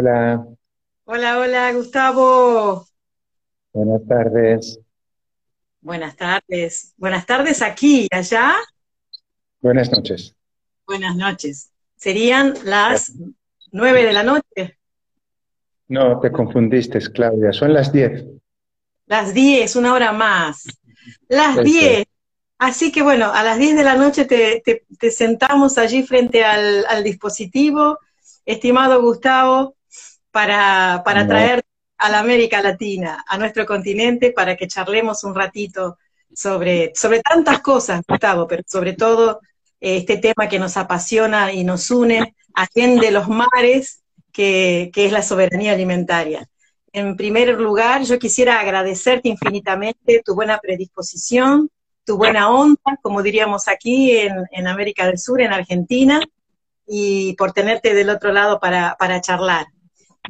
Hola. Hola, hola, Gustavo. Buenas tardes. Buenas tardes. Buenas tardes aquí, allá. Buenas noches. Buenas noches. Serían las nueve de la noche. No, te confundiste, Claudia. Son las diez. Las diez, una hora más. Las diez. Así que bueno, a las 10 de la noche te, sentamos allí frente al, dispositivo, estimado Gustavo, para, traer a la América Latina, a nuestro continente, para que charlemos un ratito sobre, sobre tantas cosas, Gustavo, pero sobre todo eh, este tema que nos apasiona y nos une, quien de los mares, que, que es la soberanía alimentaria. En primer lugar, yo quisiera agradecerte infinitamente tu buena predisposición, tu buena onda, como diríamos aquí en, América del Sur, en Argentina, y por tenerte del otro lado para, charlar.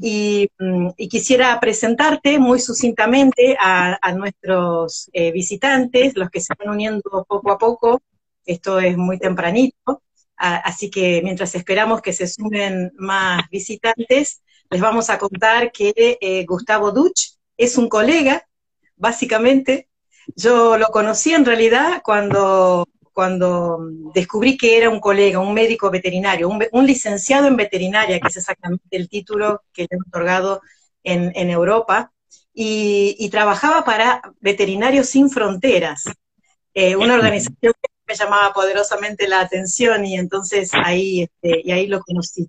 Mm, y, quisiera presentarte muy sucintamente a, nuestros eh, visitantes, los que se están uniendo poco a poco. Esto es muy tempranito, así que mientras esperamos que se sumen más visitantes, les vamos a contar que eh, Gustavo Duch es un colega, básicamente, yo lo conocí en realidad cuando, cuando descubrí que era un colega, un médico veterinario, un, licenciado en veterinaria, que es exactamente el título que le han otorgado en, Europa, y, trabajaba para Veterinarios Sin Fronteras, eh, una organización que me llamaba poderosamente la atención y entonces ahí, este, y ahí lo conocí.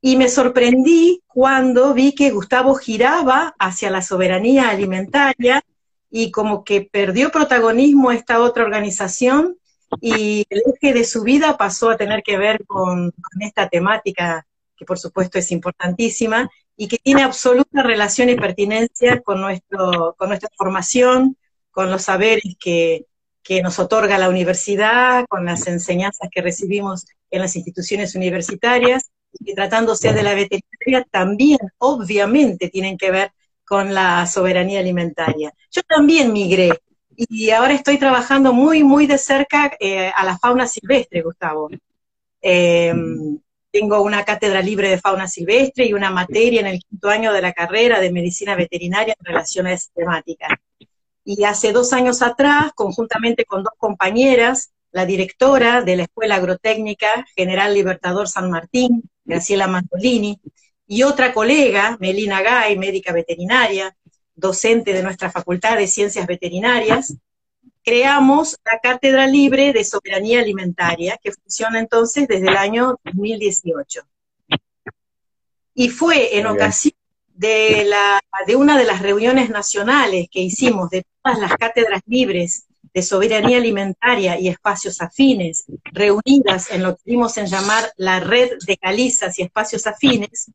Y me sorprendí cuando vi que Gustavo giraba hacia la soberanía alimentaria y como que perdió protagonismo esta otra organización y el eje de su vida pasó a tener que ver con, esta temática que por supuesto es importantísima y que tiene absoluta relación y pertinencia con, nuestro, con nuestra formación, con los saberes que, que nos otorga la universidad, con las enseñanzas que recibimos en las instituciones universitarias, y tratándose de la veterinaria también obviamente tienen que ver con la soberanía alimentaria. Yo también migré y ahora estoy trabajando muy, muy de cerca eh, a la fauna silvestre, Gustavo. Em, tengo una cátedra libre de fauna silvestre y una materia en el quinto año de la carrera de medicina veterinaria en relación a esa temática. Y hace dos años atrás, conjuntamente con dos compañeras, la directora de la Escuela Agrotécnica General Libertador San Martín, Graciela Mandolini, y otra colega, Melina Gay, médica veterinaria, docente de nuestra Facultad de Ciencias Veterinarias, creamos la Cátedra Libre de Soberanía Alimentaria, que funciona entonces desde el año 2018. Y fue en ocasión de, la, de una de las reuniones nacionales que hicimos de todas las cátedras libres de soberanía alimentaria y espacios afines, reunidas en lo que dimos en llamar la red de calizas y espacios afines,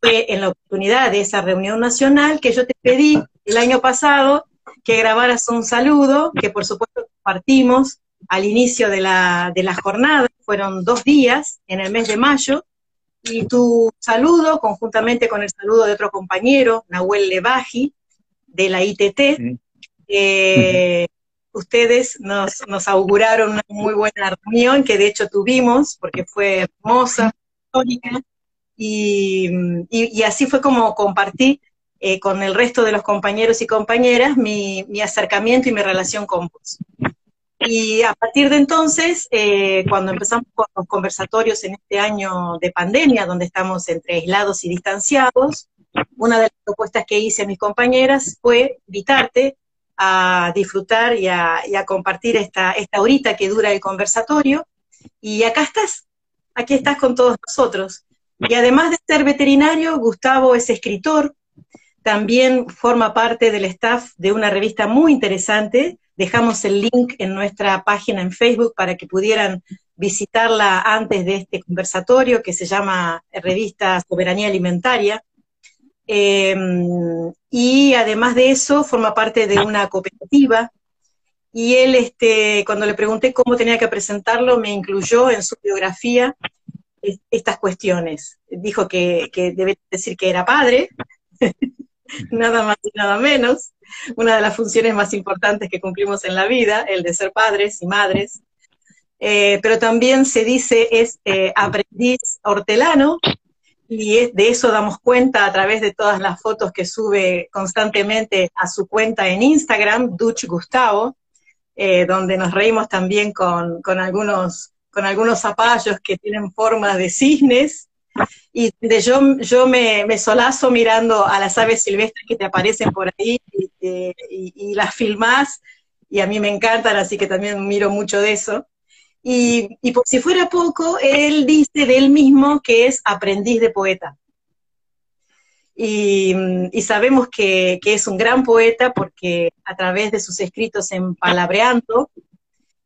fue en la oportunidad de esa reunión nacional que yo te pedí el año pasado que grabaras un saludo, que por supuesto compartimos al inicio de la, de la jornada, fueron dos días en el mes de mayo, y tu saludo, conjuntamente con el saludo de otro compañero, Nahuel Levaji, de la ITT, eh, ustedes nos, nos auguraron una muy buena reunión, que de hecho tuvimos, porque fue hermosa, histórica, y, y, así fue como compartí eh, con el resto de los compañeros y compañeras mi, mi, acercamiento y mi relación con vos. Y a partir de entonces, eh, cuando empezamos con los conversatorios en este año de pandemia, donde estamos entre aislados y distanciados, una de las propuestas que hice a mis compañeras fue invitarte a disfrutar y a, compartir esta, esta horita que dura el conversatorio. Y acá estás, aquí estás con todos nosotros. Y además de ser veterinario, Gustavo es escritor, también forma parte del staff de una revista muy interesante. Dejamos el link en nuestra página en Facebook para que pudieran visitarla antes de este conversatorio que se llama Revista Soberanía Alimentaria. Em, y además de eso, forma parte de una cooperativa. Y él, este, cuando le pregunté cómo tenía que presentarlo, me incluyó en su biografía estas cuestiones. Dijo que, que debe decir que era padre, nada más y nada menos. Una de las funciones más importantes que cumplimos en la vida, el de ser padres y madres. eh, pero también se dice es eh, aprendiz hortelano, y de eso damos cuenta a través de todas las fotos que sube constantemente a su cuenta en Instagram, Duch Gustavo, eh, donde nos reímos también con, algunos, con algunos zapallos que tienen formas de cisnes, y yo, yo me, solazo mirando a las aves silvestres que te aparecen por ahí y, y las filmás, y a mí me encantan, así que también miro mucho de eso. Y, por si fuera poco, él dice de él mismo que es aprendiz de poeta. Y, sabemos que, es un gran poeta porque a través de sus escritos en Palabreando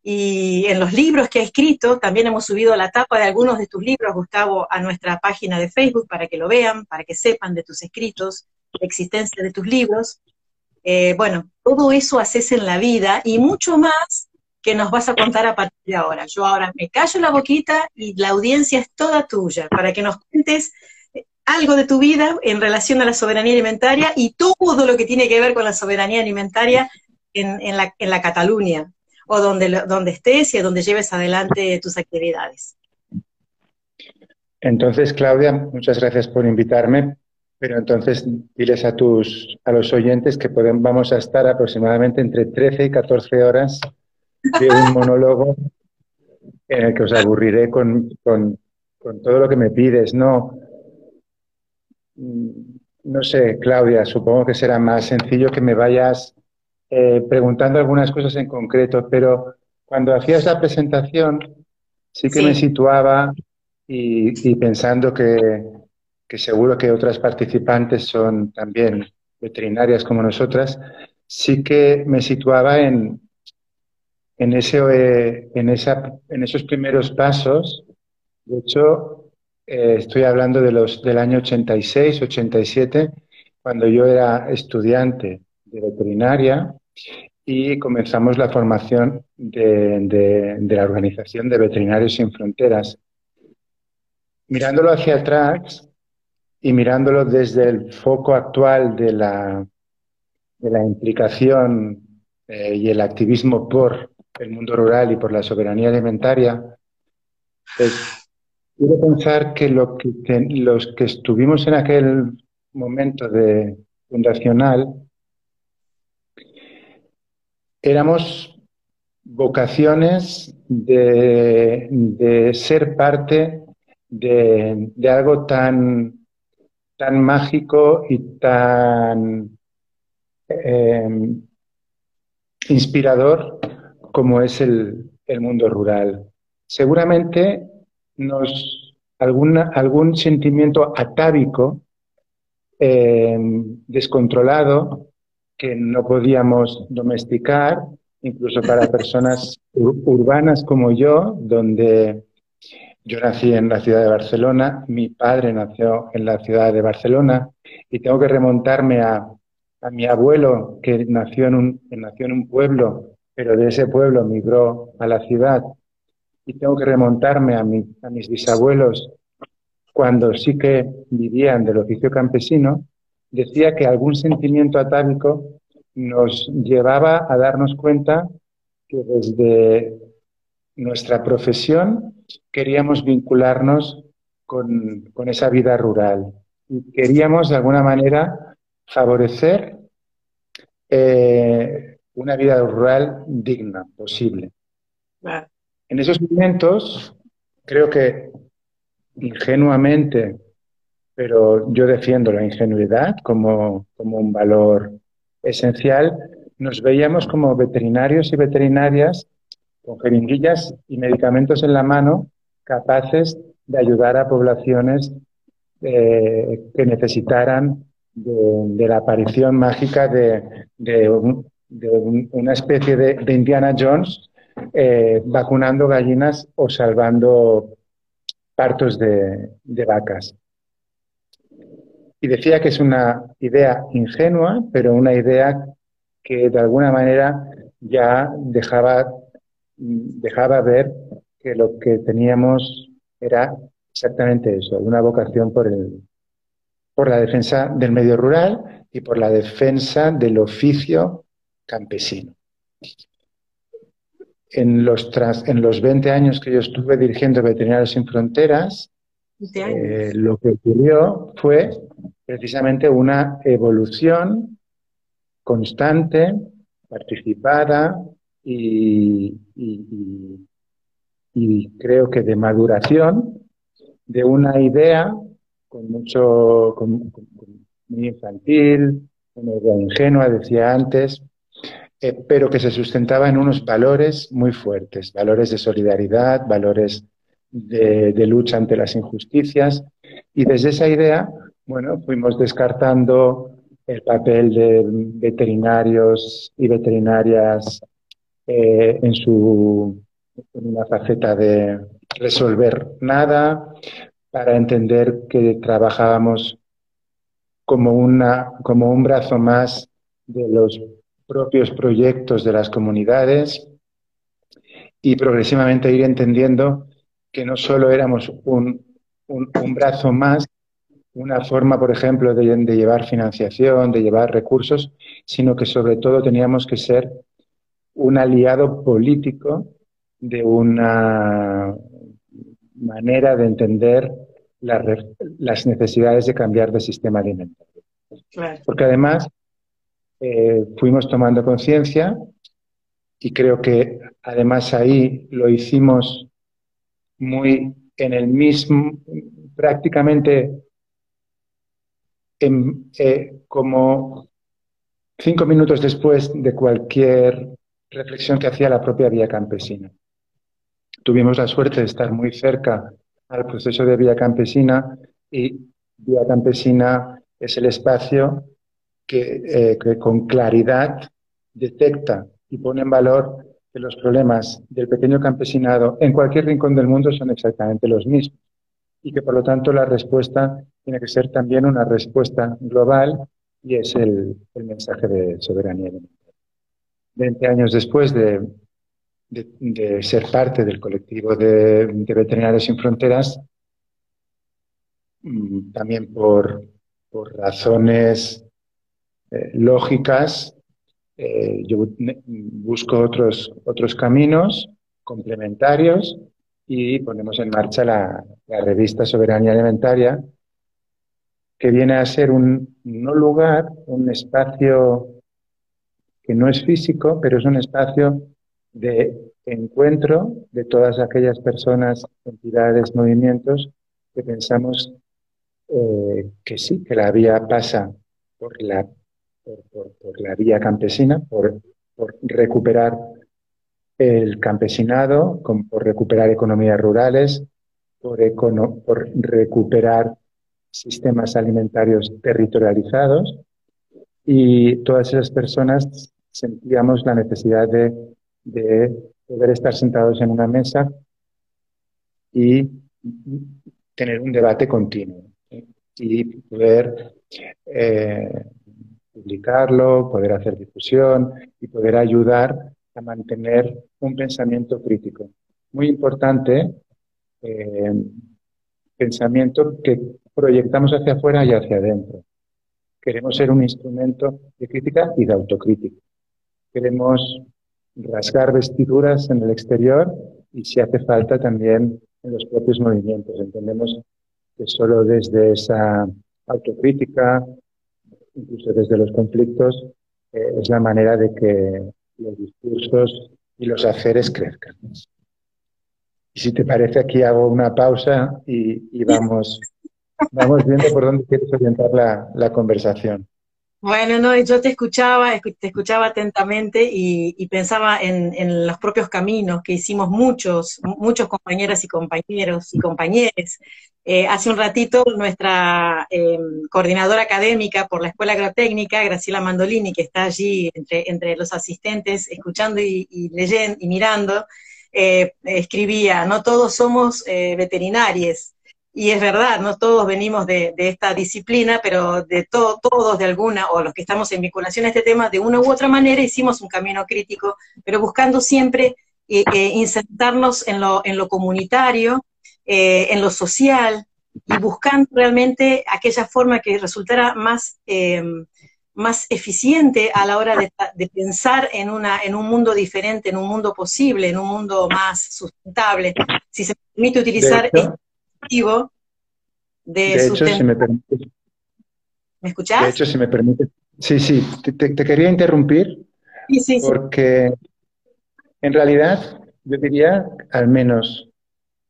y en los libros que ha escrito, también hemos subido la tapa de algunos de tus libros, Gustavo, a nuestra página de Facebook para que lo vean, para que sepan de tus escritos, la existencia de tus libros. Eh, bueno, todo eso haces en la vida y mucho más que nos vas a contar a partir de ahora. Yo ahora me callo la boquita y la audiencia es toda tuya para que nos cuentes eh, algo de tu vida en relación a la soberanía alimentaria y todo lo que tiene que ver con la soberanía alimentaria en, la, en la, Cataluña o donde, donde estés y a donde lleves adelante tus actividades. Entonces, Claudia, muchas gracias por invitarme, pero entonces diles a tus a los oyentes que podemos, vamos a estar aproximadamente entre 13 y 14 horas de un monólogo en el que os aburriré con, todo lo que me pides. No, no sé, Claudia, supongo que será más sencillo que me vayas eh, preguntando algunas cosas en concreto, pero cuando hacías la presentación sí que me situaba y, pensando que, que seguro que otras participantes son también veterinarias como nosotras, sí que me situaba en, en, ese, en, esa, en esos primeros pasos, de hecho, eh, estoy hablando de los, del año 86, 87, cuando yo era estudiante de veterinaria y comenzamos la formación de, de, la Organización de Veterinarios Sin Fronteras. Mirándolo hacia atrás y mirándolo desde el foco actual de la, de la implicación eh, y el activismo por el mundo rural y por la soberanía alimentaria, quiero pensar que, lo que, los que estuvimos en aquel momento de fundacional éramos vocaciones de, ser parte de, algo tan, mágico y tan eh, inspirador como es el, mundo rural. Seguramente nos alguna, algún sentimiento atávico, eh, descontrolado, que no podíamos domesticar, incluso para personas urbanas como yo, donde yo nací en la ciudad de Barcelona, mi padre nació en la ciudad de Barcelona y tengo que remontarme a, a mi abuelo que nació en un, nació en un pueblo pero de ese pueblo migró a la ciudad. Y tengo que remontarme a, a mis bisabuelos cuando sí que vivían del oficio campesino, decía que algún sentimiento atávico nos llevaba a darnos cuenta que desde nuestra profesión queríamos vincularnos con, esa vida rural y queríamos de alguna manera favorecer eh, una vida rural digna, posible. En esos momentos, creo que ingenuamente, pero yo defiendo la ingenuidad como, como un valor esencial, nos veíamos como veterinarios y veterinarias con jeringuillas y medicamentos en la mano capaces de ayudar a poblaciones eh, que necesitaran de, la aparición mágica de, de un, de una especie de, Indiana Jones eh, vacunando gallinas o salvando partos de, vacas. Y decía que es una idea ingenua, pero una idea que de alguna manera ya dejaba, dejaba ver que lo que teníamos era exactamente eso, una vocación por, el, por la defensa del medio rural y por la defensa del oficio campesino. en los, en los 20 años que yo estuve dirigiendo Veterinarios Sin Fronteras, eh, lo que ocurrió fue precisamente una evolución constante, participada y, creo que de maduración de una idea con mucho, muy infantil, una idea ingenua, decía antes, eh, pero que se sustentaba en unos valores muy fuertes, valores de solidaridad, valores de, lucha ante las injusticias. Y desde esa idea, bueno, fuimos descartando el papel de veterinarios y veterinarias eh, en su en una faceta de resolver nada, para entender que trabajábamos como, una, como un brazo más de los propios proyectos de las comunidades y progresivamente ir entendiendo que no solo éramos un, brazo más, una forma, por ejemplo, de, de, llevar financiación, de llevar recursos, sino que sobre todo teníamos que ser un aliado político de una manera de entender las necesidades de cambiar de sistema alimentario. Porque además eh, fuimos tomando conciencia y creo que además ahí lo hicimos muy en el mismo, prácticamente eh, como cinco minutos después de cualquier reflexión que hacía la propia vía campesina. Tuvimos la suerte de estar muy cerca al proceso de vía campesina y vía campesina es el espacio eh, que, con claridad detecta y pone en valor que los problemas del pequeño campesinado en cualquier rincón del mundo son exactamente los mismos y que por lo tanto la respuesta tiene que ser también una respuesta global y es el, mensaje de soberanía alimentaria. Veinte años después de, ser parte del colectivo de, Veterinarios Sin Fronteras, mm, también por, por razones eh, lógicas, eh, yo busco otros, otros caminos complementarios y ponemos en marcha la, revista Soberanía Alimentaria, que viene a ser un no lugar, un espacio que no es físico, pero es un espacio de encuentro de todas aquellas personas, entidades, movimientos que pensamos eh, que sí, que la vía pasa por la por, la vía campesina, por, recuperar el campesinado, por recuperar economías rurales, por, por recuperar sistemas alimentarios territorializados. Y todas esas personas sentíamos la necesidad de, de poder estar sentados en una mesa y tener un debate continuo y poder eh, publicarlo, poder hacer difusión y poder ayudar a mantener un pensamiento crítico. Muy importante, eh, pensamiento que proyectamos hacia afuera y hacia adentro. Queremos ser un instrumento de crítica y de autocrítica. Queremos rasgar vestiduras en el exterior y si hace falta también en los propios movimientos. Entendemos que solo desde esa autocrítica, incluso desde los conflictos, eh, es la manera de que los discursos y los haceres crezcan. Y si te parece, aquí hago una pausa y, vamos, vamos viendo por dónde quieres orientar la, la conversación. Bueno, no, yo te escuchaba, te escuchaba atentamente y, pensaba en, los propios caminos que hicimos muchos, muchos compañeras y compañeros y compañeras. Eh, hace un ratito nuestra em, coordinadora académica por la Escuela Agrotécnica, Graciela Mandolini, que está allí entre, los asistentes, escuchando y, leyendo y mirando, eh, escribía, no todos somos eh, veterinarios, y es verdad, no todos venimos de, esta disciplina, pero de todos de alguna, o los que estamos en vinculación a este tema, de una u otra manera hicimos un camino crítico, pero buscando siempre insertarnos en lo, en lo comunitario, eh, en lo social, y buscando realmente aquella forma que resultara más más eficiente a la hora de, pensar en, una, en un mundo diferente, en un mundo posible, en un mundo más sustentable. Si se permite utilizar el dispositivo de, de hecho, si me, permite, ¿Me escuchás? De hecho, si me permite. Sí, sí, te, quería interrumpir. Sí, sí, porque en realidad yo diría, al menos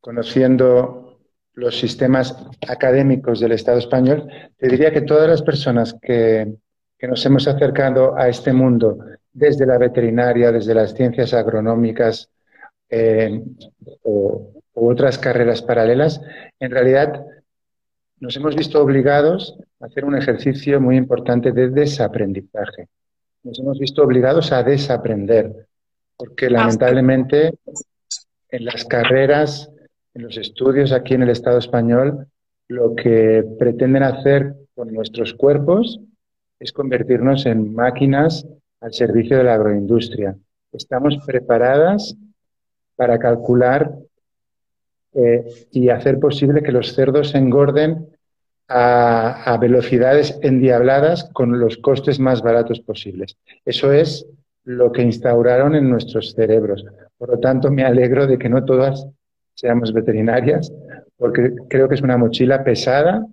conociendo los sistemas académicos del Estado español, te diría que todas las personas que, nos hemos acercado a este mundo desde la veterinaria, desde las ciencias agronómicas eh, o, u otras carreras paralelas, en realidad nos hemos visto obligados a hacer un ejercicio muy importante de desaprendizaje. Nos hemos visto obligados a desaprender, porque lamentablemente en las carreras, en los estudios aquí en el Estado español, lo que pretenden hacer con nuestros cuerpos es convertirnos en máquinas al servicio de la agroindustria. Estamos preparadas para calcular eh, y hacer posible que los cerdos engorden a, a, velocidades endiabladas con los costes más baratos posibles. Eso es lo que instauraron en nuestros cerebros. Por lo tanto, me alegro de que no todas seamos veterinarias, porque creo que es una mochila pesada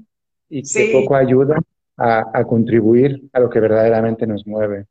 y que poco ayuda a, contribuir a lo que verdaderamente nos mueve.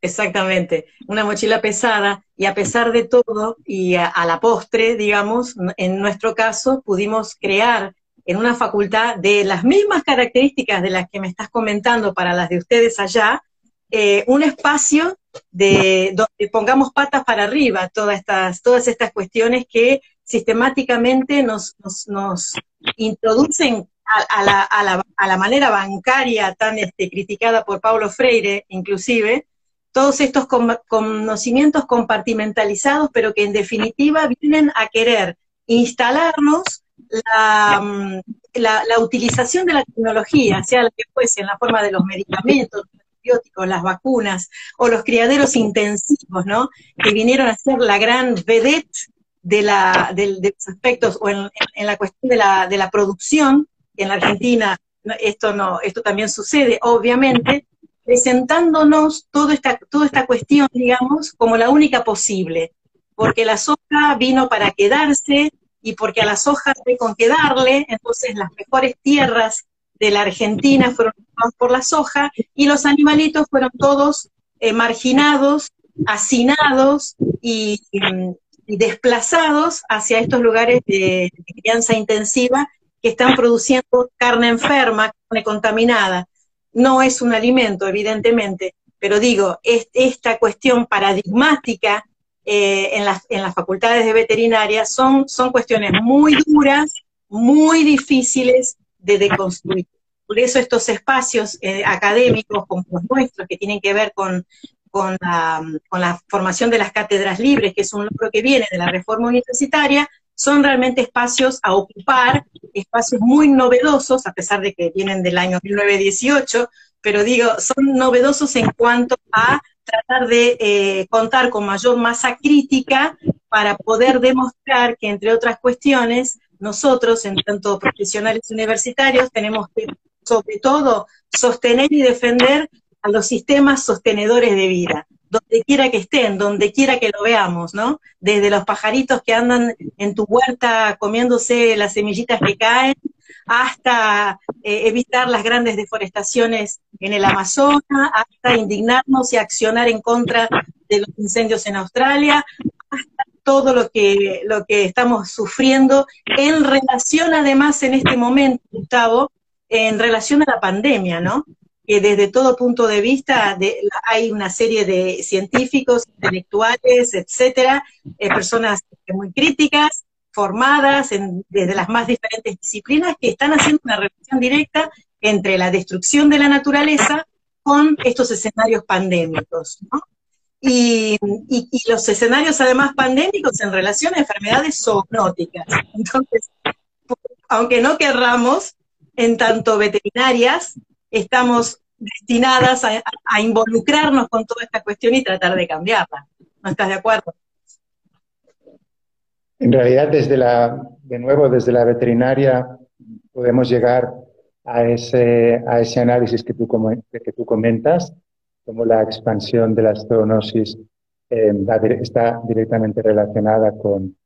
Exactamente, una mochila pesada y a pesar de todo y a, la postre, digamos, en nuestro caso pudimos crear en una facultad de las mismas características de las que me estás comentando para las de ustedes allá, eh, un espacio de donde pongamos patas para arriba todas estas, todas estas cuestiones que sistemáticamente nos, nos, introducen a, la, a, la, a, la, manera bancaria tan este, criticada por Pablo Freire, inclusive, todos estos conocimientos compartimentalizados, pero que en definitiva vienen a querer instalarnos la, la, la utilización de la tecnología, sea la que fuese, en la forma de los medicamentos, las vacunas, o los criaderos intensivos, ¿no? Que vinieron a ser la gran vedette de, la, los aspectos, o en, la cuestión de la, producción, en la Argentina esto, no, esto también sucede, obviamente, presentándonos toda esta, toda esta cuestión, digamos, como la única posible, porque la soja vino para quedarse y porque a la soja hay con que darle, entonces las mejores tierras de la Argentina fueron por la soja y los animalitos fueron todos eh, marginados, hacinados y, desplazados hacia estos lugares de, crianza intensiva que están produciendo carne enferma, carne contaminada. No es un alimento, evidentemente, pero digo, esta cuestión paradigmática eh, en, las, en las facultades de veterinaria son, son cuestiones muy duras, muy difíciles de deconstruir. Por eso estos espacios eh, académicos como los nuestros, que tienen que ver con, con, la, formación de las cátedras libres, que es un logro que viene de la reforma universitaria, son realmente espacios a ocupar, espacios muy novedosos, a pesar de que vienen del año 1918, pero digo, son novedosos en cuanto a tratar de eh, contar con mayor masa crítica para poder demostrar que, entre otras cuestiones, nosotros, en tanto profesionales universitarios, tenemos que, sobre todo, sostener y defender a los sistemas sostenedores de vida, donde quiera que estén, donde quiera que lo veamos, ¿no? Desde los pajaritos que andan en tu huerta comiéndose las semillitas que caen, hasta eh, evitar las grandes deforestaciones en el Amazonas, hasta indignarnos y accionar en contra de los incendios en Australia, todo lo que, lo que estamos sufriendo en relación además en este momento, Gustavo, en relación a la pandemia, ¿no? Que desde todo punto de vista hay una serie de científicos, intelectuales, etcétera, eh, personas muy críticas, formadas desde las más diferentes disciplinas, que están haciendo una relación directa entre la destrucción de la naturaleza con estos escenarios pandémicos, ¿no? Y, los escenarios además pandémicos en relación a enfermedades zoonóticas. Entonces, aunque no querramos, en tanto veterinarias, estamos destinadas a, involucrarnos con toda esta cuestión y tratar de cambiarla. ¿No estás de acuerdo? En realidad, desde la, de nuevo, desde la veterinaria podemos llegar a ese, a ese análisis que tú, que tú comentas, como la expansión de la zoonosis eh, está directamente relacionada con,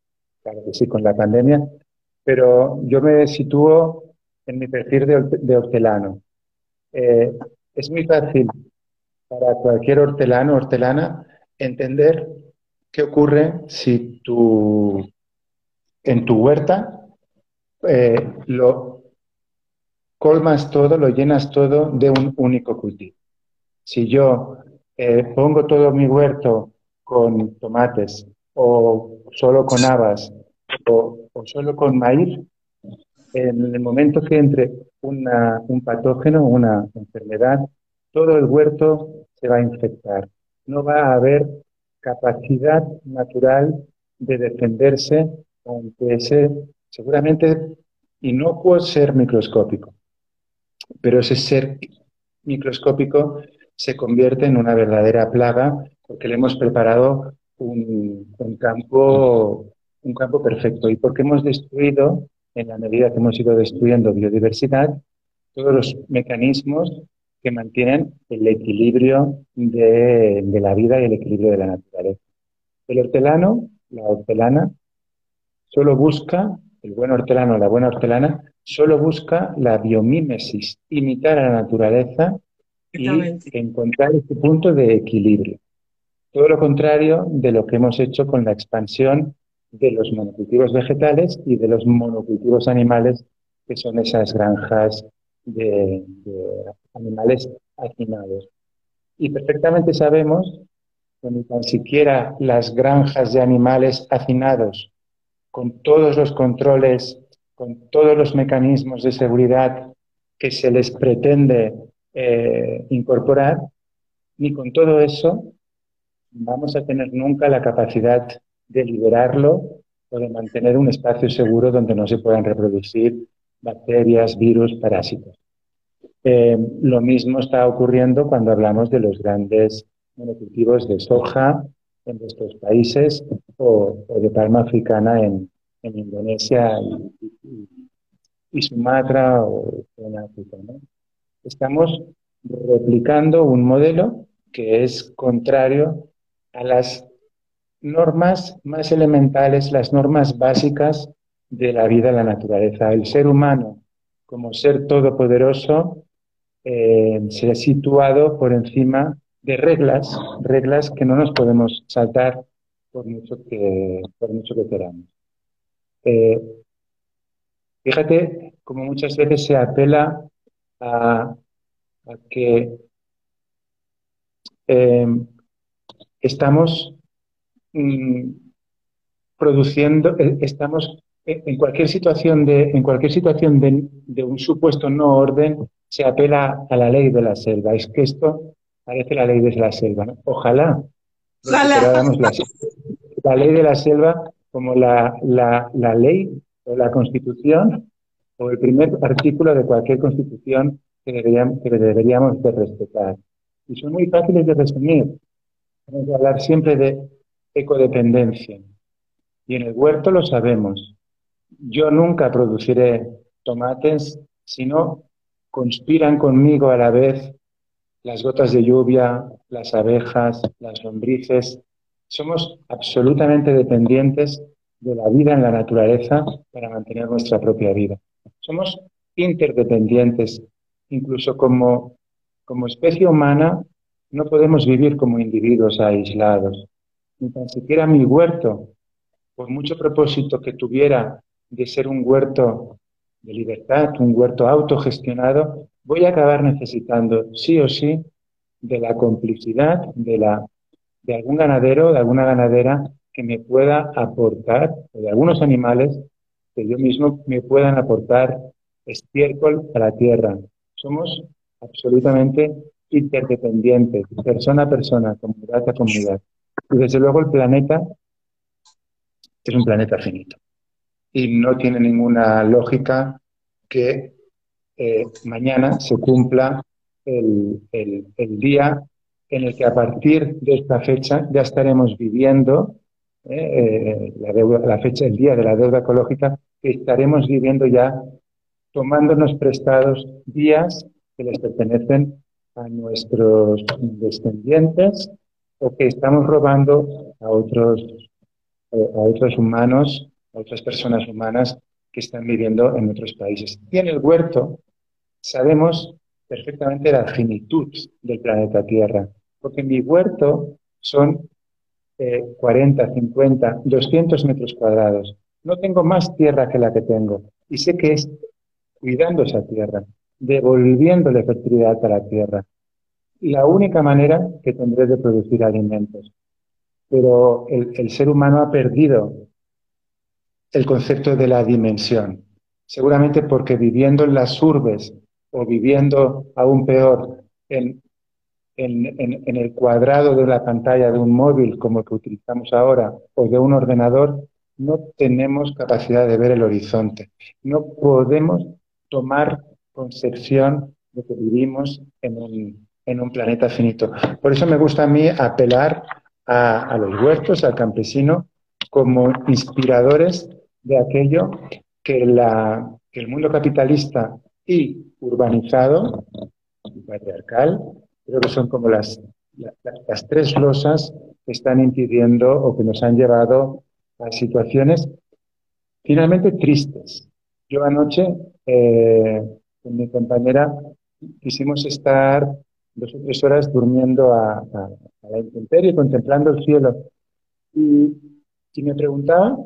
claro que sí, con la pandemia, pero yo me sitúo en mi perfil de, hortelano. Eh, es muy fácil para cualquier hortelano o hortelana entender qué ocurre si tú en tu huerta eh, lo colmas todo, lo llenas todo de un único cultivo. Si yo eh, pongo todo mi huerto con tomates o solo con habas o, solo con maíz, en el momento que entre un patógeno, una enfermedad, todo el huerto se va a infectar. No va a haber capacidad natural de defenderse ante ese, seguramente inocuo ser microscópico. Pero ese ser microscópico se convierte en una verdadera plaga porque le hemos preparado un, campo, un campo perfecto y porque hemos destruido, en la medida que hemos ido destruyendo biodiversidad, todos los mecanismos que mantienen el equilibrio de, de, la vida y el equilibrio de la naturaleza. El hortelano, la hortelana, solo busca, el buen hortelano, la buena hortelana, solo busca la biomímesis, imitar a la naturaleza y encontrar este punto de equilibrio. Todo lo contrario de lo que hemos hecho con la expansión de los monocultivos vegetales y de los monocultivos animales, que son esas granjas de, animales hacinados. Y perfectamente sabemos que ni tan siquiera las granjas de animales hacinados, con todos los controles, con todos los mecanismos de seguridad que se les pretende eh, incorporar, ni con todo eso vamos a tener nunca la capacidad de liberarlo o de mantener un espacio seguro donde no se puedan reproducir bacterias, virus, parásitos. Eh, lo mismo está ocurriendo cuando hablamos de los grandes monocultivos de soja en nuestros países o, de palma africana en, Indonesia y, Sumatra o en África. Estamos replicando un modelo que es contrario a las normas más elementales, las normas básicas de la vida en la naturaleza. El ser humano, como ser todopoderoso, eh, se ha situado por encima de reglas, reglas que no nos podemos saltar por mucho que, por mucho que queramos. Eh, fíjate como muchas veces se apela a, que eh, estamos mm, produciendo, eh, estamos en cualquier situación de, en cualquier situación de, un supuesto no orden, se apela a la ley de la selva. Es que esto parece la ley de la selva. Ojalá, la, ley de la selva como la, la, ley o la constitución o el primer artículo de cualquier constitución que deberíamos, de respetar. Y son muy fáciles de resumir. Vamos a hablar siempre de ecodependencia. Y en el huerto lo sabemos. Yo nunca produciré tomates si no conspiran conmigo a la vez las gotas de lluvia, las abejas, las lombrices. Somos absolutamente dependientes de la vida en la naturaleza para mantener nuestra propia vida. Somos interdependientes, incluso como, como especie humana no podemos vivir como individuos aislados. Ni tan siquiera mi huerto, por mucho propósito que tuviera de ser un huerto de libertad, un huerto autogestionado, voy a acabar necesitando sí o sí de la complicidad de, la, de algún ganadero, de alguna ganadera que me pueda aportar, o de algunos animales yo mismo me puedan aportar estiércol a la tierra. Somos absolutamente interdependientes, persona a persona, comunidad a comunidad. Y desde luego el planeta es un planeta finito. Y no tiene ninguna lógica que eh, mañana se cumpla el, día en el que a partir de esta fecha ya estaremos viviendo eh, eh, la, la fecha, el día de la deuda ecológica, que estaremos viviendo ya tomándonos prestados días que les pertenecen a nuestros descendientes o que estamos robando a otros, eh, a otros humanos, a otras personas humanas que están viviendo en otros países. Y en el huerto sabemos perfectamente la finitud del planeta Tierra, porque mi huerto son 40, 50, 200 metros cuadrados. No tengo más tierra que la que tengo. Y sé que es cuidando esa tierra, devolviéndole fertilidad a la tierra. La única manera que tendré de producir alimentos. Pero el, ser humano ha perdido el concepto de la dimensión. Seguramente porque viviendo en las urbes o viviendo aún peor en en, el cuadrado de la pantalla de un móvil como el que utilizamos ahora o de un ordenador, no tenemos capacidad de ver el horizonte. No podemos tomar concepción de que vivimos en un, en un planeta finito. Por eso me gusta a mí apelar a, los huertos, al campesino, como inspiradores de aquello que, la, el mundo capitalista y urbanizado, y patriarcal, creo que son como las, las, tres losas que están impidiendo o que nos han llevado a situaciones finalmente tristes. Yo anoche eh, con mi compañera quisimos estar dos o tres horas durmiendo a, la intemperie, contemplando el cielo. Y, y me preguntaba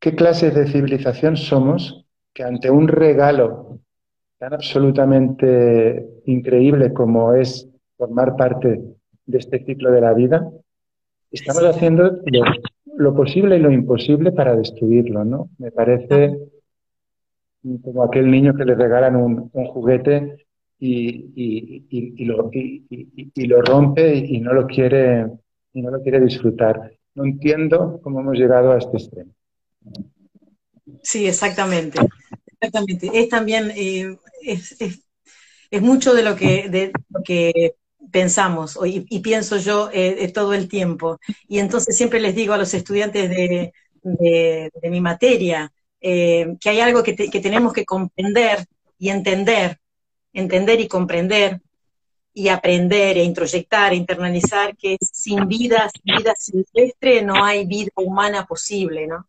qué clase de civilización somos que ante un regalo tan absolutamente increíble como es formar parte de este ciclo de la vida, estamos haciendo lo, posible y lo imposible para destruirlo, ¿no? Me parece como aquel niño que le regalan un, juguete y, lo, y, lo, rompe y, no lo quiere y no lo quiere disfrutar. No entiendo cómo hemos llegado a este extremo. Sí, exactamente. Exactamente. Es también eh, es, es, mucho de lo que, de lo que pensamos y, pienso yo eh, eh, todo el tiempo. Y entonces siempre les digo a los estudiantes de, mi materia que hay algo que, tenemos que comprender y entender, entender y comprender y aprender e introyectar, e internalizar que sin vida, sin vida silvestre no hay vida humana posible, ¿no?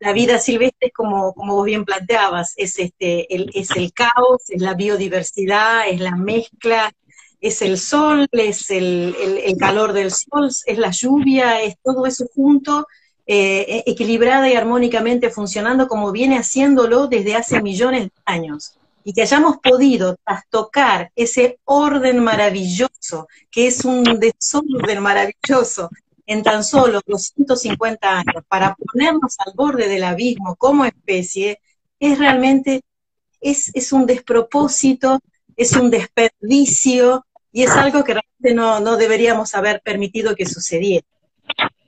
la vida silvestre es como, como vos bien planteabas, es, este, es el caos, es la biodiversidad, es la mezcla, es el sol, es el, calor del sol, es la lluvia, es todo eso junto, eh, equilibrada y armónicamente funcionando como viene haciéndolo desde hace millones de años. Y que hayamos podido trastocar ese orden maravilloso, que es un desorden maravilloso, en tan solo 250 años para ponernos al borde del abismo como especie, es realmente, es, es un despropósito, es un desperdicio y es algo que realmente no, no deberíamos haber permitido que sucediera.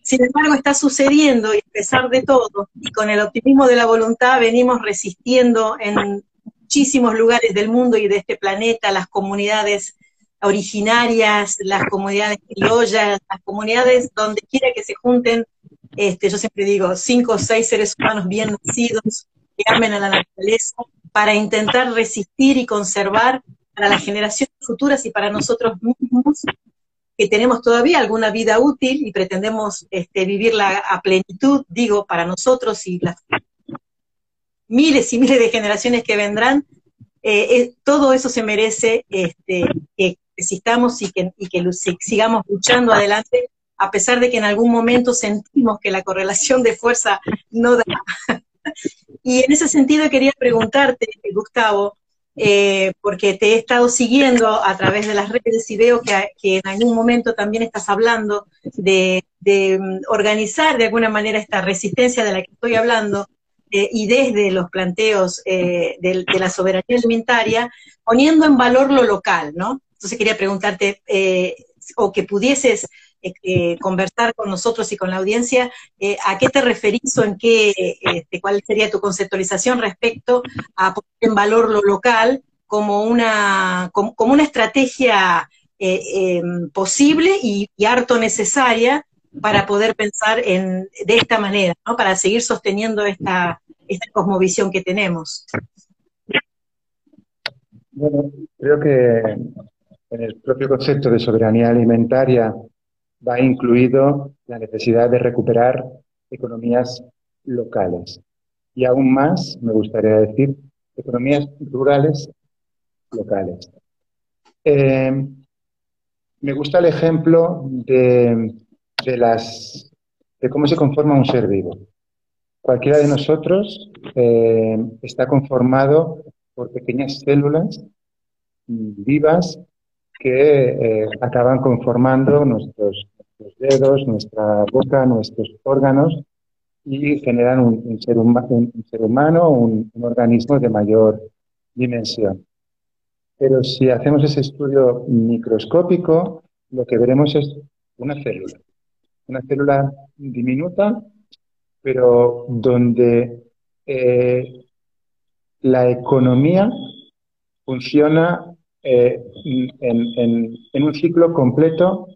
Sin embargo, está sucediendo y a pesar de todo, y con el optimismo de la voluntad, venimos resistiendo en muchísimos lugares del mundo y de este planeta, las comunidades originarias, las comunidades criollas, las comunidades donde quiera que se junten, este, yo siempre digo, cinco o seis seres humanos bien nacidos que amen a la naturaleza para intentar resistir y conservar para las generaciones futuras y para nosotros mismos que tenemos todavía alguna vida útil y pretendemos este, vivirla a plenitud, digo, para nosotros y las miles y miles de generaciones que vendrán, eh, eh, todo eso se merece este, que que, y que sigamos luchando adelante, a pesar de que en algún momento sentimos que la correlación de fuerza no da. y en ese sentido quería preguntarte, Gustavo, eh, porque te he estado siguiendo a través de las redes y veo que, en algún momento también estás hablando de, mm, organizar de alguna manera esta resistencia de la que estoy hablando eh, y desde los planteos eh, de, de, la soberanía alimentaria, poniendo en valor lo local, ¿no? Entonces quería preguntarte, o que pudieses eh, eh, conversar con nosotros y con la audiencia, ¿a qué te referís o en qué, este, cuál sería tu conceptualización respecto a poner en valor lo local como una, como, una estrategia em, posible y, harto necesaria para poder pensar en, de esta manera, ¿no? para seguir sosteniendo esta, esta cosmovisión que tenemos? Bueno, creo que en el propio concepto de soberanía alimentaria va incluido la necesidad de recuperar economías locales. Y aún más, me gustaría decir, economías rurales locales. Eh, me gusta el ejemplo de, las, de cómo se conforma un ser vivo. Cualquiera de nosotros eh, está conformado por pequeñas células vivas que eh, acaban conformando nuestros, dedos, nuestra boca, nuestros órganos y generan un, ser, humano, un, organismo de mayor dimensión. Pero si hacemos ese estudio microscópico, lo que veremos es una célula. Una célula diminuta, pero donde eh, la economía funciona eh, en, un ciclo completo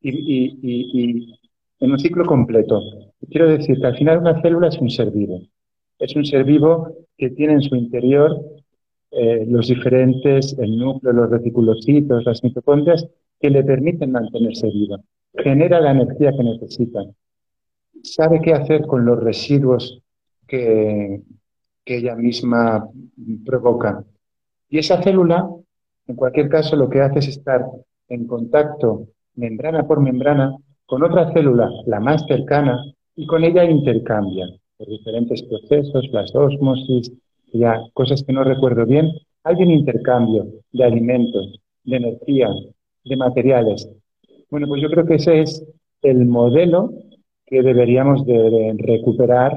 y, en un ciclo completo. Quiero decir que al final una célula es un ser vivo. Es un ser vivo que tiene en su interior eh, los diferentes, el núcleo, los reticulocitos, las mitocondrias, que le permiten mantenerse viva. Genera la energía que necesita. Sabe qué hacer con los residuos que, que ella misma provoca. Y esa célula, en cualquier caso, lo que hace es estar en contacto membrana por membrana con otra célula, la más cercana, y con ella intercambia por diferentes procesos, las osmosis, ya cosas que no recuerdo bien, hay un intercambio de alimentos, de energía, de materiales. Bueno, pues yo creo que ese es el modelo que deberíamos de recuperar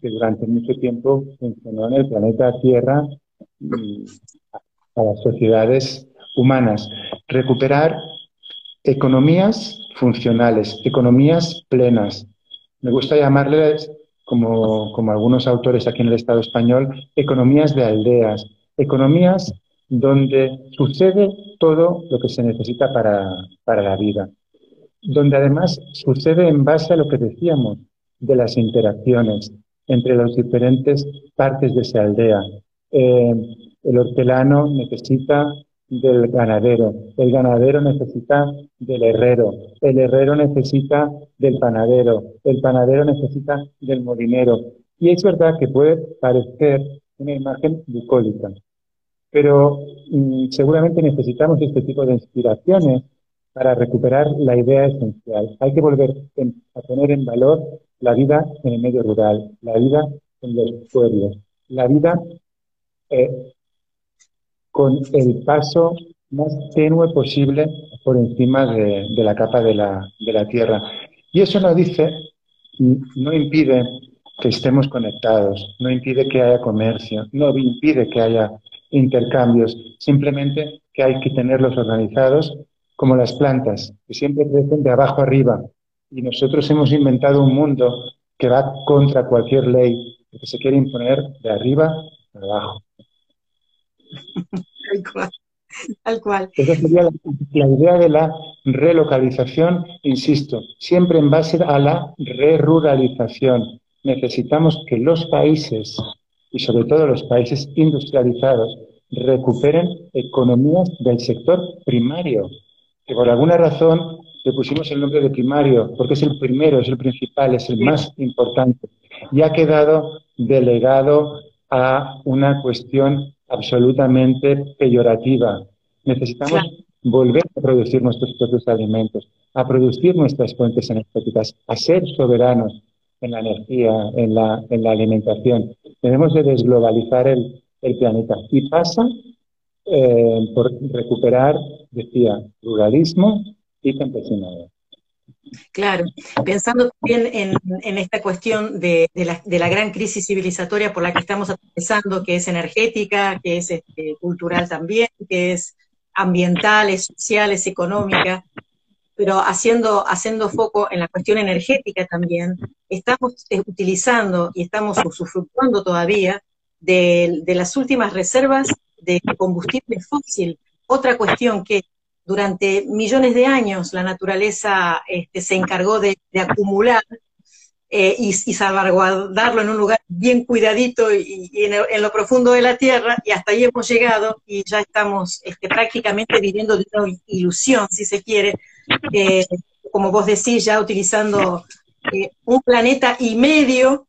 que durante mucho tiempo funcionó en el planeta Tierra a las sociedades humanas. Recuperar economías funcionales, economías plenas. Me gusta llamarles como, como algunos autores aquí en el Estado español, economías de aldeas, economías donde sucede todo lo que se necesita para, para la vida, donde además sucede en base a lo que decíamos de las interacciones entre las diferentes partes de esa aldea. Eh, el hortelano necesita del ganadero, el ganadero necesita del herrero, el herrero necesita del panadero, el panadero necesita del molinero. Y es verdad que puede parecer una imagen bucólica, pero mm, seguramente necesitamos este tipo de inspiraciones para recuperar la idea esencial. Hay que volver a poner en valor la vida en el medio rural, la vida en los pueblos, la vida eh, con el paso más tenue posible por encima de, la capa de la, de la, Tierra. Y eso no dice, no impide que estemos conectados, no impide que haya comercio, no impide que haya intercambios, simplemente que hay que tenerlos organizados como las plantas, que siempre crecen de abajo arriba. Y nosotros hemos inventado un mundo que va contra cualquier ley, que se quiere imponer de arriba a abajo. Tal cual. Esa sería la, idea de la relocalización, insisto, siempre en base a la reruralización. Necesitamos que los países, y sobre todo los países industrializados, recuperen economías del sector primario, que por alguna razón le pusimos el nombre de primario, porque es el primero, es el principal, es el más importante, y ha quedado delegado a una cuestión absolutamente peyorativa. Necesitamos volver a producir nuestros propios alimentos, a producir nuestras fuentes energéticas, a ser soberanos en la energía, en la, en la alimentación. Tenemos de desglobalizar el, el planeta. Y pasa eh, por recuperar, decía, ruralismo y campesinado. Claro, pensando también en, esta cuestión de, la, gran crisis civilizatoria por la que estamos atravesando, que es energética, que es este, cultural también, que es ambiental, es social, es económica, pero haciendo, haciendo foco en la cuestión energética también, estamos eh, utilizando y estamos usufructuando todavía de, de las últimas reservas de combustible fósil. Otra cuestión que durante millones de años la naturaleza este, se encargó de, acumular eh, y, salvaguardarlo en un lugar bien cuidadito y, en, lo profundo de la tierra, y hasta ahí hemos llegado y ya estamos este, prácticamente viviendo de una ilusión, si se quiere, eh, como vos decís, ya utilizando eh, un planeta y medio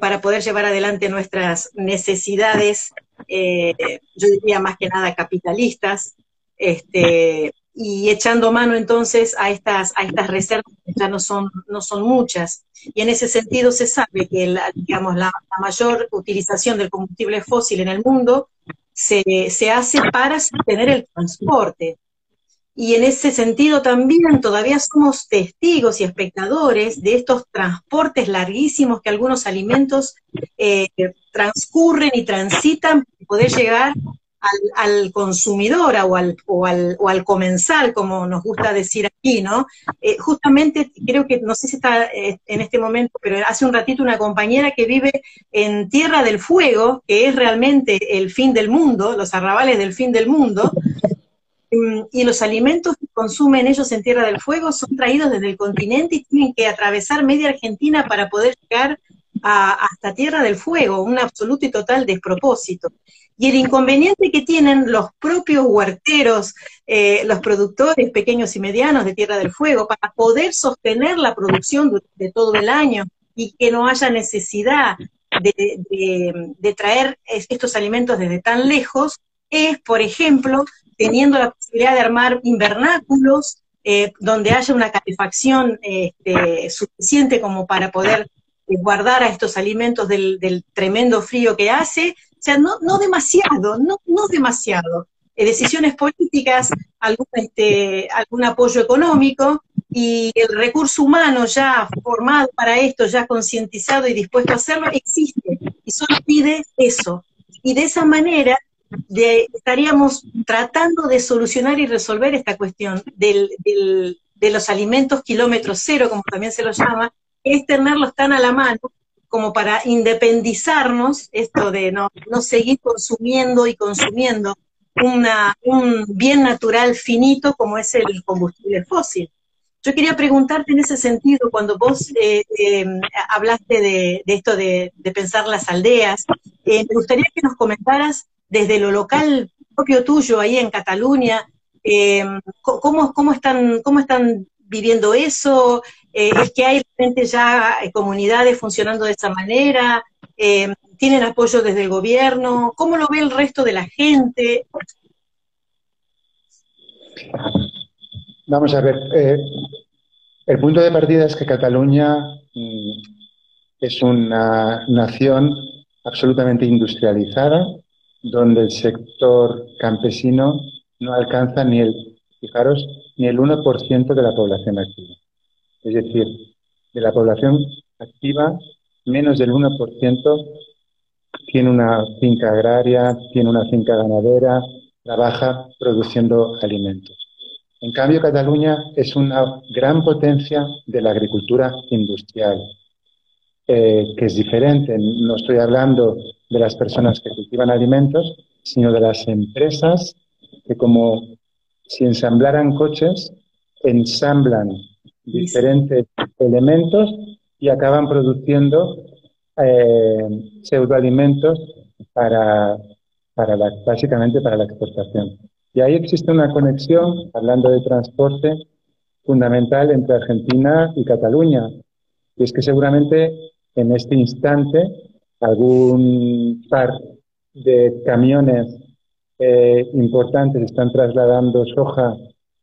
para poder llevar adelante nuestras necesidades, yo diría más que nada capitalistas, este, y echando mano entonces a estas, a estas reservas que ya no son, no son muchas. Y en ese sentido se sabe que la, digamos, la, mayor utilización del combustible fósil en el mundo se, se hace para sostener el transporte. Y en ese sentido también todavía somos testigos y espectadores de estos transportes larguísimos que algunos alimentos eh, transcurren y transitan para poder llegar al, consumidor o al, o, al, o al, comensal, como nos gusta decir aquí, ¿no? Eh, justamente creo que, no sé si está eh, en este momento, pero hace un ratito una compañera que vive en Tierra del Fuego, que es realmente el fin del mundo, los arrabales del fin del mundo, mm, y los alimentos que consumen ellos en Tierra del Fuego son traídos desde el continente y tienen que atravesar media Argentina para poder llegar hasta Tierra del Fuego, un absoluto y total despropósito. Y el inconveniente que tienen los propios huerteros, eh, los productores pequeños y medianos de Tierra del Fuego, para poder sostener la producción de todo el año y que no haya necesidad de, traer estos alimentos desde tan lejos, es, por ejemplo, teniendo la posibilidad de armar invernáculos eh, donde haya una calefacción este, suficiente como para poder eh, guardar a estos alimentos del, tremendo frío que hace, o sea, no, no demasiado, no, no demasiado. Eh, decisiones políticas, algún, este, algún apoyo económico y el recurso humano ya formado para esto, ya concientizado y dispuesto a hacerlo, existe y solo pide eso. Y de esa manera de, estaríamos tratando de solucionar y resolver esta cuestión del, del, de los alimentos kilómetro cero, como también se lo llama, es tenerlos tan a la mano como para independizarnos, esto de no, no seguir consumiendo y consumiendo un bien natural finito como es el combustible fósil. Yo quería preguntarte en ese sentido, cuando vos eh, em, hablaste de, esto de, pensar las aldeas, eh, me gustaría que nos comentaras desde lo local propio tuyo ahí en Cataluña, em, cómo, cómo, están, cómo están viviendo eso, eh, es que hay realmente ya eh, comunidades funcionando de esa manera, eh, tienen apoyo desde el gobierno, ¿cómo lo ve el resto de la gente? Vamos a ver, el punto de partida es que Cataluña mm, es una nación absolutamente industrializada, donde el sector campesino no alcanza ni el, fijaros, ni el 1% de la población activa. Es decir, de la población activa, menos del 1% tiene una finca agraria, tiene una finca ganadera, trabaja produciendo alimentos. En cambio, Cataluña es una gran potencia de la agricultura industrial, eh, que es diferente. No estoy hablando de las personas que cultivan alimentos, sino de las empresas que como si ensamblaran coches, ensamblan diferentes elementos y acaban produciendo eh, pseudoalimentos para, para la, básicamente para la exportación. Y ahí existe una conexión, hablando de transporte, fundamental entre Argentina y Cataluña. Y es que seguramente en este instante algún par de camiones eh, importantes están trasladando soja,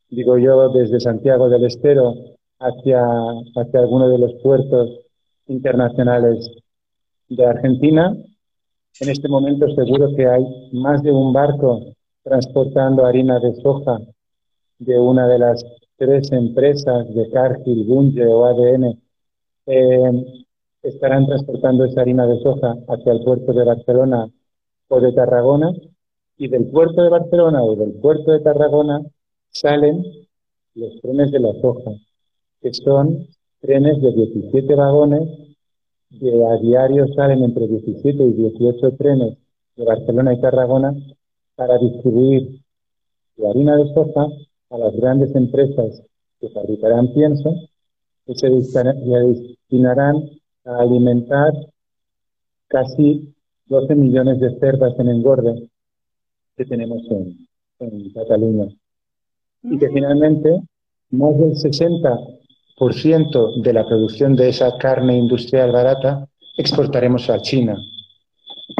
digo yo, desde Santiago del Estero hacia, hacia alguno de los puertos internacionales de Argentina. En este momento seguro que hay más de un barco transportando harina de soja de una de las tres empresas de Cargill, Bunge o ADN. Eh, estarán transportando esa harina de soja hacia el puerto de Barcelona o de Tarragona y del puerto de Barcelona o del puerto de Tarragona salen los trenes de la soja que son trenes de 17 vagones, que a diario salen entre 17 y 18 trenes de Barcelona y Tarragona para distribuir la harina de soja a las grandes empresas que fabricarán pienso, que se destinarán a alimentar casi 12 millones de cerdas en engorde que tenemos en, Cataluña. Y que mm. finalmente más del 60% de la producción de esa carne industrial barata exportaremos a China.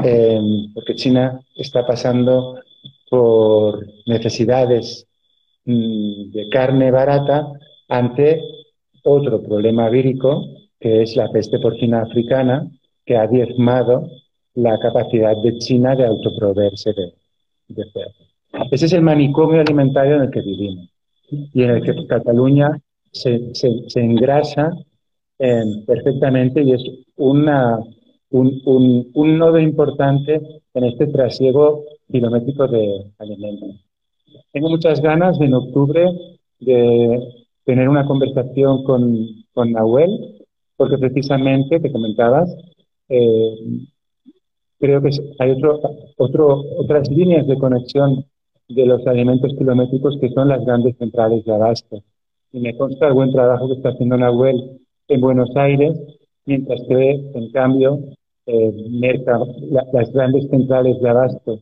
Em, porque China está pasando por necesidades mm, de carne barata ante otro problema vírico, que es la peste porcina africana, que ha diezmado la capacidad de China de autoproveerse de, Ese es el manicomio alimentario en el que vivimos y en el que Cataluña se, se, engrasa em, perfectamente y es una, un, un, un, nodo importante en este trasiego kilométrico de alimentos. Tengo muchas ganas en octubre de tener una conversación con, con Nahuel, porque precisamente, te comentabas, eh, creo que hay otro, otras líneas de conexión de los alimentos kilométricos que son las grandes centrales de abasto. Y me consta el buen trabajo que está haciendo Nahuel en Buenos Aires, mientras que, en cambio, eh, las grandes centrales de abasto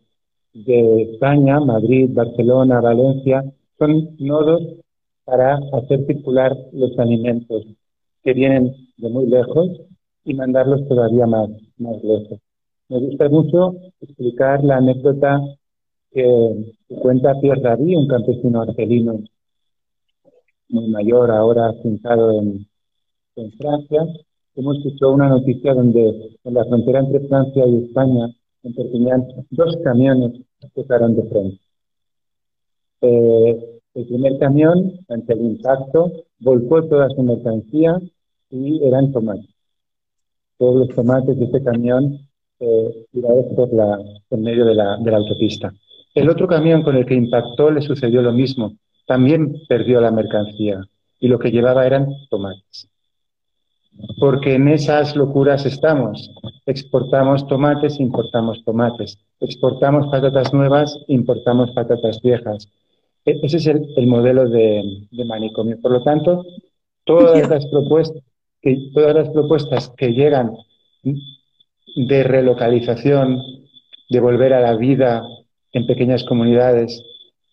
de España, Madrid, Barcelona, Valencia, son nodos para hacer circular los alimentos que vienen de muy lejos y mandarlos todavía más, más lejos. Me gusta mucho explicar la anécdota que cuenta Pierre Rabhi, un campesino argelino muy mayor, ahora sentado en, en Francia. Hemos escuchado una noticia donde en la frontera entre Francia y España, en Perpignan, dos camiones tocaron de frente. Eh, el primer camión, ante el impacto, volcó toda su mercancía y eran tomates. Todos los tomates de ese camión eh, tirados por la, en medio de la, de la autopista. El otro camión con el que impactó le sucedió lo mismo. También perdió la mercancía y lo que llevaba eran tomates. Porque en esas locuras estamos. Exportamos tomates, importamos tomates. Exportamos patatas nuevas, importamos patatas viejas. E-, ese es el, modelo de, manicomio. Por lo tanto, todas las propuestas que, todas las propuestas que llegan de relocalización, de volver a la vida en pequeñas comunidades,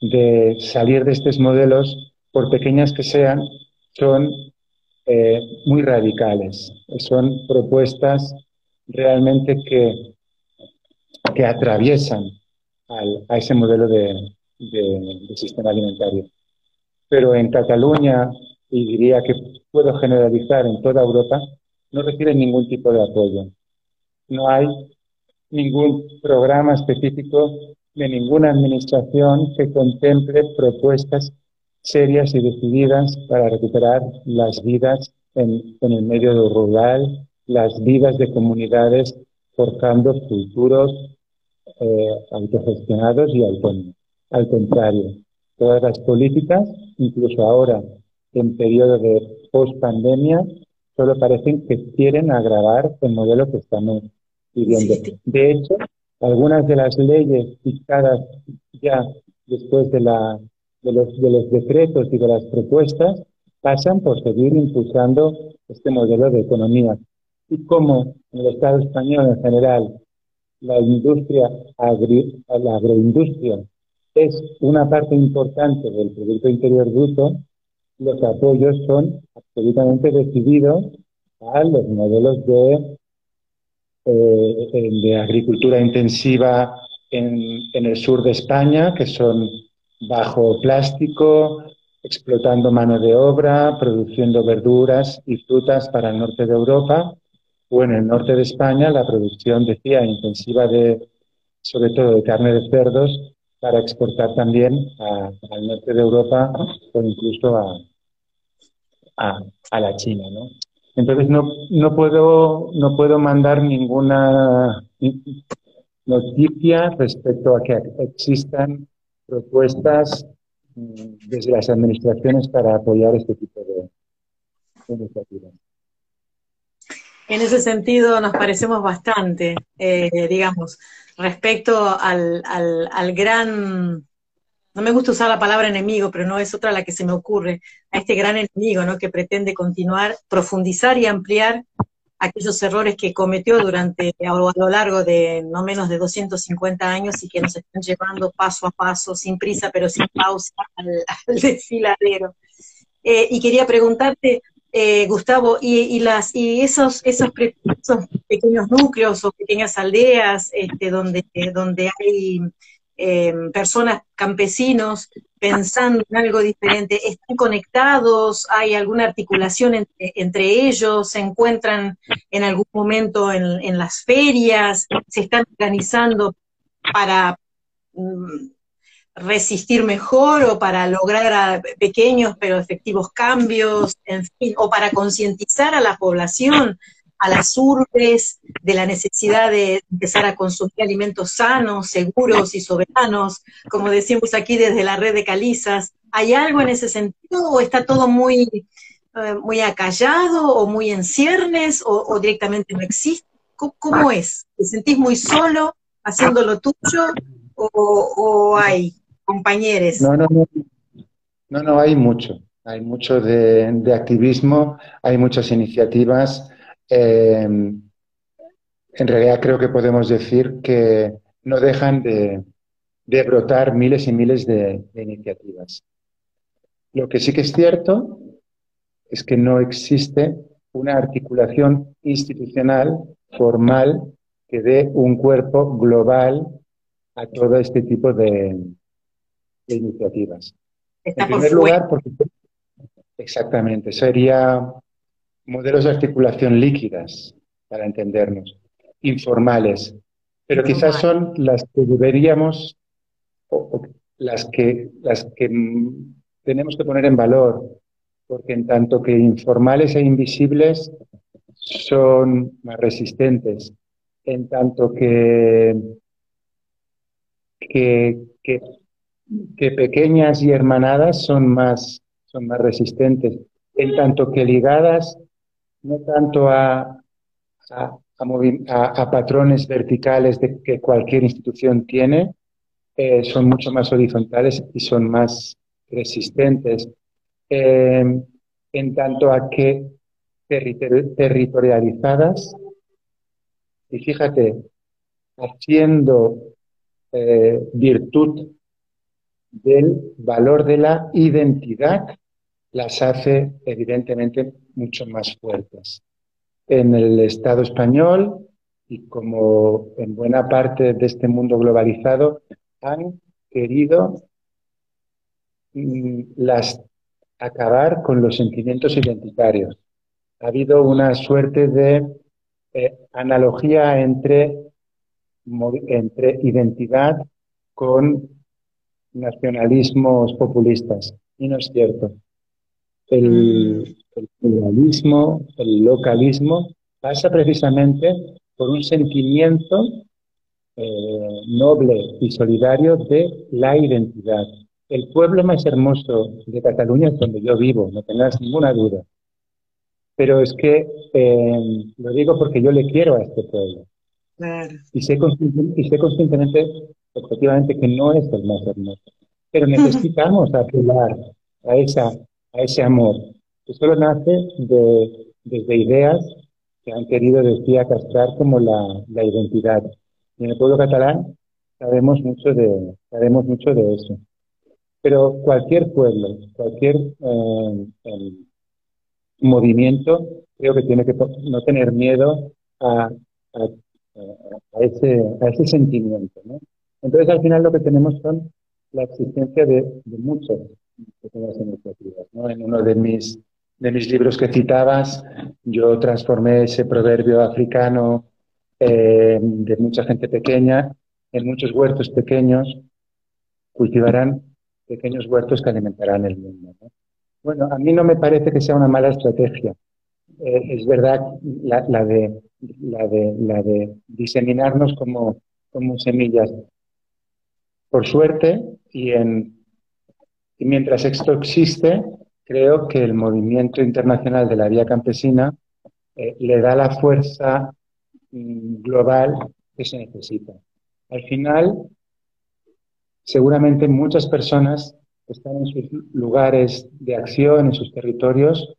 de salir de estos modelos, por pequeñas que sean, son eh, muy radicales. Son propuestas realmente que, que atraviesan a ese modelo de, de, sistema alimentario. Pero en Cataluña, y diría que puedo generalizar en toda Europa, no reciben ningún tipo de apoyo. No hay ningún programa específico de ninguna administración que contemple propuestas serias y decididas para recuperar las vidas en, el medio rural, las vidas de comunidades forjando futuros eh, autogestionados y autónomos. Al contrario, todas las políticas, incluso ahora en periodo de post-pandemia, solo parecen que quieren agravar el modelo que estamos viviendo. De hecho, algunas de las leyes dictadas ya después de, la, de, los, de los decretos y de las propuestas pasan por seguir impulsando este modelo de economía. Y como en el Estado español en general la industria agri, la agroindustria es una parte importante del Producto Interior Bruto, los apoyos son absolutamente decididos a los modelos de, de agricultura intensiva en, el sur de España, que son bajo plástico, explotando mano de obra, produciendo verduras y frutas para el norte de Europa, o en el norte de España la producción, decía, intensiva de, sobre todo de carne de cerdos, para exportar también al norte de Europa o incluso a, a, la China, ¿no? Entonces no, no, puedo, no puedo mandar ninguna noticia respecto a que existan propuestas mm, desde las administraciones para apoyar este tipo de, iniciativas. En ese sentido nos parecemos bastante, eh, digamos, respecto al, al, gran, no me gusta usar la palabra enemigo, pero no es otra la que se me ocurre, a este gran enemigo, ¿no? Que pretende continuar, profundizar y ampliar aquellos errores que cometió durante a lo largo de no menos de 250 años y que nos están llevando paso a paso, sin prisa pero sin pausa, al, desfiladero. Eh, y quería preguntarte, eh, Gustavo, y, las, y esos, esos, pequeños núcleos o pequeñas aldeas este, donde hay eh, personas, campesinos, pensando en algo diferente, están conectados, hay alguna articulación entre, ellos, se encuentran en algún momento en, las ferias, se están organizando para mm, resistir mejor o para lograr pequeños pero efectivos cambios, en fin, o para concientizar a la población a las urbes, de la necesidad de empezar a consumir alimentos sanos, seguros y soberanos, como decimos aquí desde la red de calizas. ¿Hay algo en ese sentido o está todo muy, eh, muy acallado o muy en ciernes o, directamente no existe? ¿Cómo, es? ¿Te sentís muy solo haciendo lo tuyo o, hay compañeros? No, no, no. No, no, hay mucho. Hay mucho de, de activismo, hay muchas iniciativas Em, en realidad creo que podemos decir que no dejan de, brotar miles y miles de, iniciativas. Lo que sí que es cierto es que no existe una articulación institucional formal que dé un cuerpo global a todo este tipo de, iniciativas. en primer lugar, porque exactamente, sería modelos de articulación líquidas, para entendernos, informales, pero quizás son las que deberíamos, o, las, que, las que tenemos que poner en valor, porque en tanto que informales e invisibles son más resistentes, en tanto que, que, que pequeñas y hermanadas son más, son más resistentes, en tanto que ligadas no tanto a, a, patrones verticales de que cualquier institución tiene, eh, son mucho más horizontales y son más resistentes. Eh, en tanto a que territorializadas, y fíjate, haciendo eh, virtud del valor de la identidad, las hace evidentemente mucho más fuertes. En el Estado español y como en buena parte de este mundo globalizado, han querido mm, las, acabar con los sentimientos identitarios. Ha habido una suerte de eh, analogía entre, entre identidad con nacionalismos populistas. Y no es cierto. El, mm el pluralismo, el localismo, pasa precisamente por un sentimiento eh, noble y solidario de la identidad. El pueblo más hermoso de Cataluña es donde yo vivo, no tengas ninguna duda. Pero es que eh, lo digo porque yo le quiero a este pueblo. Y, sé y sé conscientemente, objetivamente, que no es el más hermoso. Pero necesitamos apelar a, esa, a ese amor solo nace de, desde ideas que han querido, decía, castrar como la, la identidad. Y en el pueblo catalán sabemos mucho de, sabemos mucho de eso. Pero cualquier pueblo, cualquier eh, movimiento, creo que tiene que no tener miedo a, a, ese, a ese sentimiento. Entonces, al final lo que tenemos son la existencia de, de muchas iniciativas. ¿no? En uno de mis de mis libros que citabas, yo transformé ese proverbio africano eh, de mucha gente pequeña en muchos huertos pequeños, cultivarán pequeños huertos que alimentarán el mundo. Bueno, a mí no me parece que sea una mala estrategia. Eh, es verdad la, de, la, de, la de diseminarnos como, como semillas. Por suerte, y, en, y mientras esto existe, creo que el movimiento internacional de la vía campesina eh, le da la fuerza mm, global que se necesita. Al final, seguramente muchas personas están en sus lugares de acción, en sus territorios,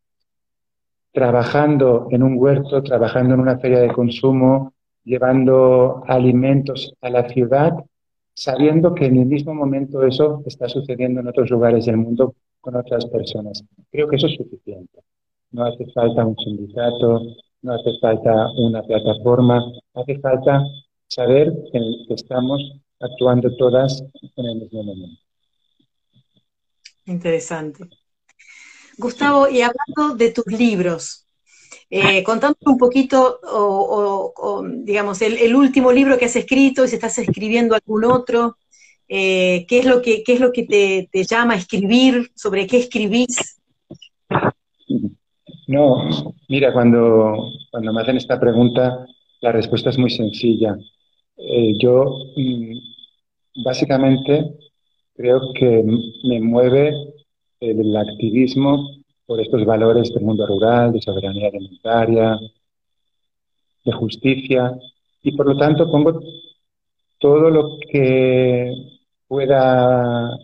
trabajando en un huerto, trabajando en una feria de consumo, llevando alimentos a la ciudad, sabiendo que en el mismo momento eso está sucediendo en otros lugares del mundo con otras personas. Creo que eso es suficiente. No hace falta un sindicato, no hace falta una plataforma, hace falta saber que estamos actuando todas en el mismo momento. Interesante. Gustavo, y hablando de tus libros, eh, un poquito, o, digamos, el, último libro que has escrito, si estás escribiendo algún otro, eh, ¿qué es lo que, qué es lo que te, te, llama a escribir? ¿Sobre qué escribís? No, mira, cuando, cuando me hacen esta pregunta, la respuesta es muy sencilla. Eh, yo mm, básicamente creo que me mueve el activismo por estos valores del mundo rural, de soberanía alimentaria, de justicia, y por lo tanto pongo todo lo que pueda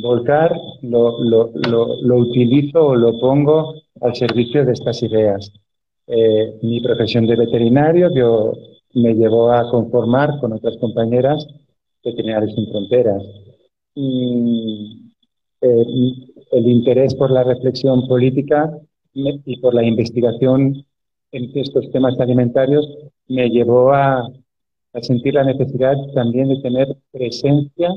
volcar, lo, lo, lo, utilizo o lo pongo al servicio de estas ideas. Eh, mi profesión de veterinario yo, me llevó a conformar con otras compañeras Veterinarios sin Fronteras. Y, eh, el interés por la reflexión política y por la investigación en estos temas alimentarios me llevó a, a sentir la necesidad también de tener presencia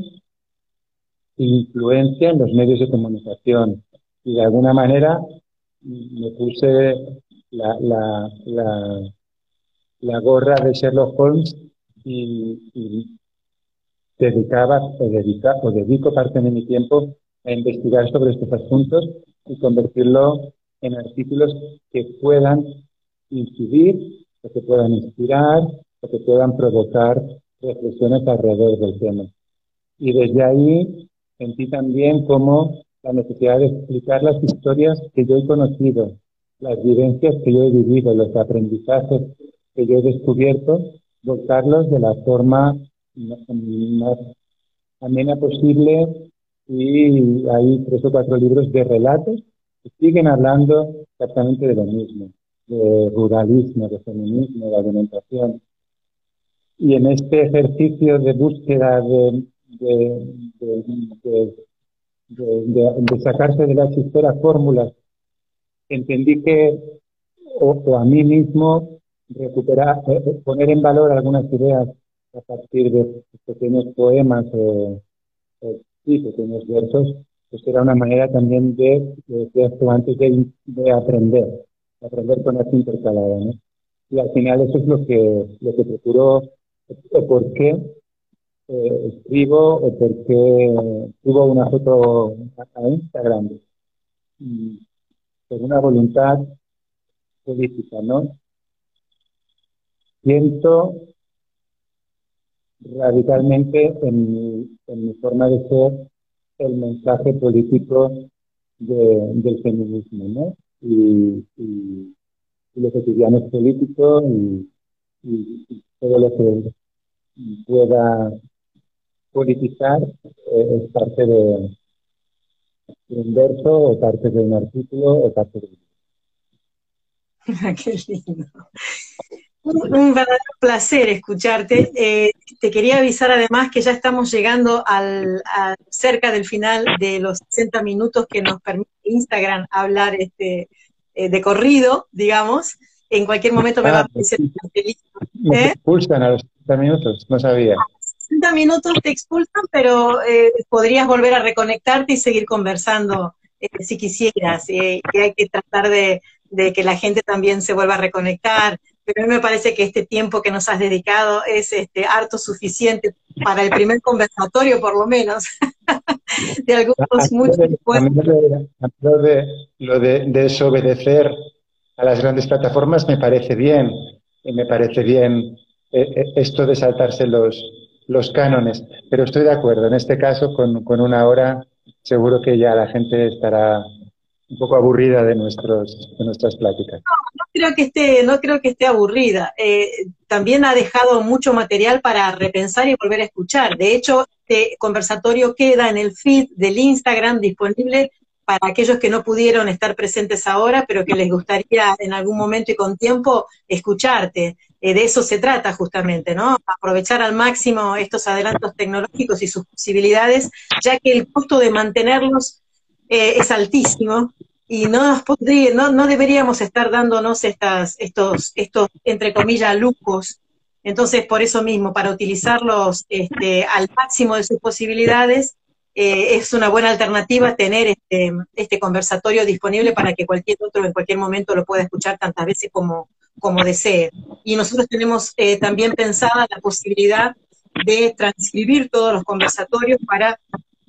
e influencia en los medios de comunicación. Y de alguna manera me puse la, la, la, gorra de Sherlock Holmes y, dedicaba o, dedica, o dedico parte de mi tiempo a investigar sobre estos asuntos y convertirlo en artículos que puedan incidir, que puedan inspirar, que puedan provocar reflexiones alrededor del tema. Y desde ahí sentí también como la necesidad de explicar las historias que yo he conocido, las vivencias que yo he vivido, los aprendizajes que yo he descubierto, volcarlos de la forma más amena posible y hay tres o cuatro libros de relatos que siguen hablando exactamente de lo mismo, de ruralismo, de feminismo, de alimentación. Y en este ejercicio de búsqueda de, de, de sacarse de la chistera fórmulas, entendí que, o, a mí mismo, recuperar, eh, eh, poner en valor algunas ideas a partir de pequeños poemas o, sí, pequeños versos, pues era una manera también de, de, antes de, de, aprender, de aprender con esta intercalada, ¿no? Y al final eso es lo que, lo que procuro, o por qué eh, escribo, o por qué subo una foto a Instagram, por una voluntad política, ¿no? Siento radicalmente en mi, en mi forma de ser el mensaje político de, del feminismo, ¿no? Y, y, y lo político y, y, todo lo que pueda politizar eh, es parte de, un verso o parte de un artículo o parte de un Qué lindo. Un, verdadero placer escucharte. Eh, te quería avisar además que ya estamos llegando al, cerca del final de los 60 minutos que nos permite Instagram hablar este, eh, de corrido, digamos. En cualquier momento me va a aparecer. ¿Eh? expulsan a los 60 minutos, no sabía. 60 minutos te expulsan, pero podrías volver a reconectarte y seguir conversando si quisieras. y hay que tratar de, de que la gente también se vuelva a reconectar, pero a mí me parece que este tiempo que nos has dedicado es este, harto suficiente para el primer conversatorio, por lo menos, de algunos muchos Lo de, lo de desobedecer a las grandes plataformas me parece bien, y me parece bien eh, eh, esto de saltarse los, los cánones, pero estoy de acuerdo, en este caso con, con una hora seguro que ya la gente estará un poco aburrida de, nuestros, de nuestras pláticas. No, no creo que esté, no creo que esté aburrida. Eh, también ha dejado mucho material para repensar y volver a escuchar. De hecho, este conversatorio queda en el feed del Instagram disponible para aquellos que no pudieron estar presentes ahora, pero que les gustaría en algún momento y con tiempo escucharte. Eh, de eso se trata justamente, ¿no? Aprovechar al máximo estos adelantos tecnológicos y sus posibilidades, ya que el costo de mantenerlos eh, es altísimo y no, no, no, deberíamos estar dándonos estas, estos, estos, entre comillas, lujos. Entonces, por eso mismo, para utilizarlos este, al máximo de sus posibilidades, eh, es una buena alternativa tener este, este, conversatorio disponible para que cualquier otro en cualquier momento lo pueda escuchar tantas veces como, como desee. Y nosotros tenemos eh, también pensada la posibilidad de transcribir todos los conversatorios para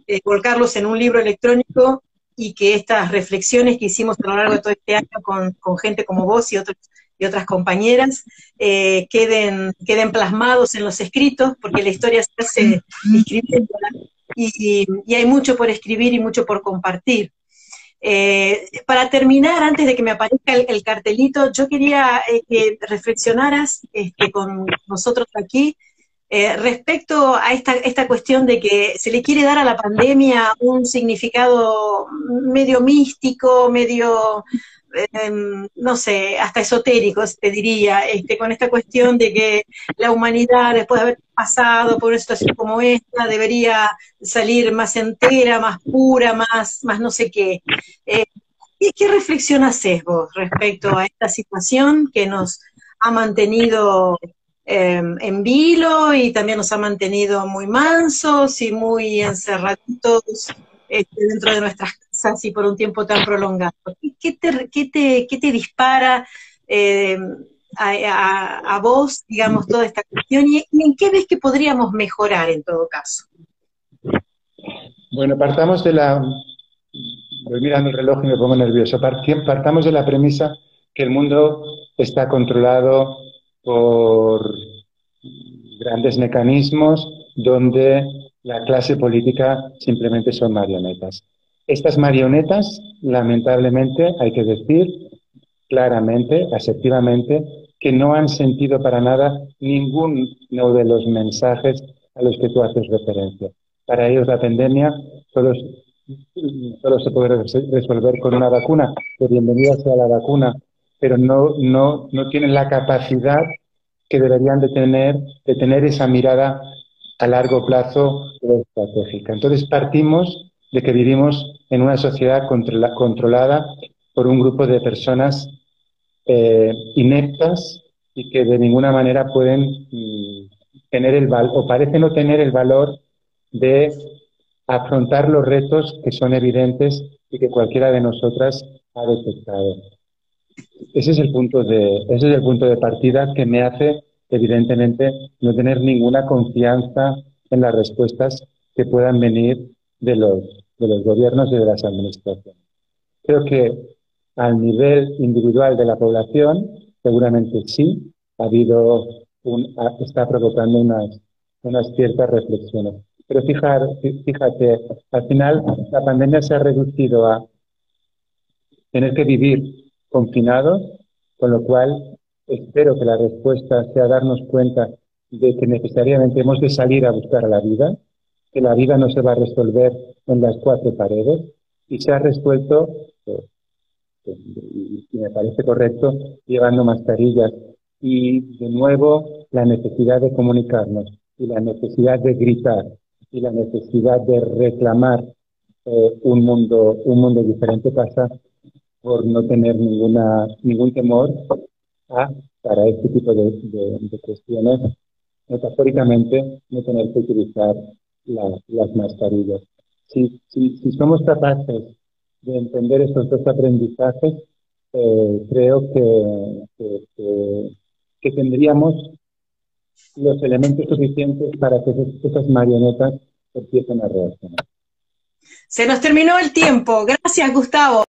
eh, volcarlos en un libro electrónico y que estas reflexiones que hicimos a lo largo de todo este año con, con gente como vos y, otros, y otras compañeras queden, queden plasmados en los escritos, porque la historia se hace escribiéndola y, hay mucho por escribir y mucho por compartir. Eh, para terminar, antes de que me aparezca el, cartelito, yo quería eh, que reflexionaras este, con nosotros aquí eh, respecto a esta, esta cuestión de que se le quiere dar a la pandemia un significado medio místico, medio Em, no sé, hasta esotéricos, te diría, este, con esta cuestión de que la humanidad, después de haber pasado por una situación como esta, debería salir más entera, más pura, más, más no sé qué. Eh, ¿Qué reflexión haces vos respecto a esta situación que nos ha mantenido em, en vilo y también nos ha mantenido muy mansos y muy encerraditos este, dentro de nuestras casas y por un tiempo tan prolongado? ¿Qué te, qué dispara eh, a, vos, digamos, toda esta cuestión? ¿Y en qué ves que podríamos mejorar en todo caso? Bueno, partamos de la... Voy mirando el reloj y me pongo nervioso. Partamos de la premisa que el mundo está controlado por grandes mecanismos donde la clase política simplemente son marionetas. Estas marionetas, lamentablemente, hay que decir claramente, asertivamente, que no han sentido para nada ninguno de los mensajes a los que tú haces referencia. Para ellos la pandemia solo, solo se puede resolver con una vacuna, que bienvenida sea la vacuna, pero no, no, no tienen la capacidad que deberían de tener, de tener esa mirada a largo plazo estratégica. Entonces partimos de que vivimos en una sociedad controlada por un grupo de personas eh, ineptas y que de ninguna manera pueden mm, tener el valor, o parecen no tener el valor de afrontar los retos que son evidentes y que cualquiera de nosotras ha detectado. Ese es el punto de, ese es el punto de partida que me hace evidentemente no tener ninguna confianza en las respuestas que puedan venir de los, de los gobiernos y de las administraciones. Creo que al nivel individual de la población, seguramente sí, ha habido está provocando unas, unas ciertas reflexiones. Pero fíjate, fíjate, al final la pandemia se ha reducido a tener que vivir confinados, con lo cual espero que la respuesta sea darnos cuenta de que necesariamente hemos de salir a buscar la vida, que la vida no se va a resolver en las cuatro paredes y se ha resuelto, eh, y me parece correcto, llevando mascarillas. Y de nuevo la necesidad de comunicarnos y la necesidad de gritar y la necesidad de reclamar eh, un mundo un mundo diferente pasa por no tener ninguna ningún temor para este tipo de, cuestiones, metafóricamente, no tener que utilizar las mascarillas. Si, si, si, somos capaces de entender estos dos aprendizajes, eh, creo que, que, tendríamos los elementos suficientes para que esas marionetas empiecen a reaccionar. Se nos terminó el tiempo. Gracias, Gustavo.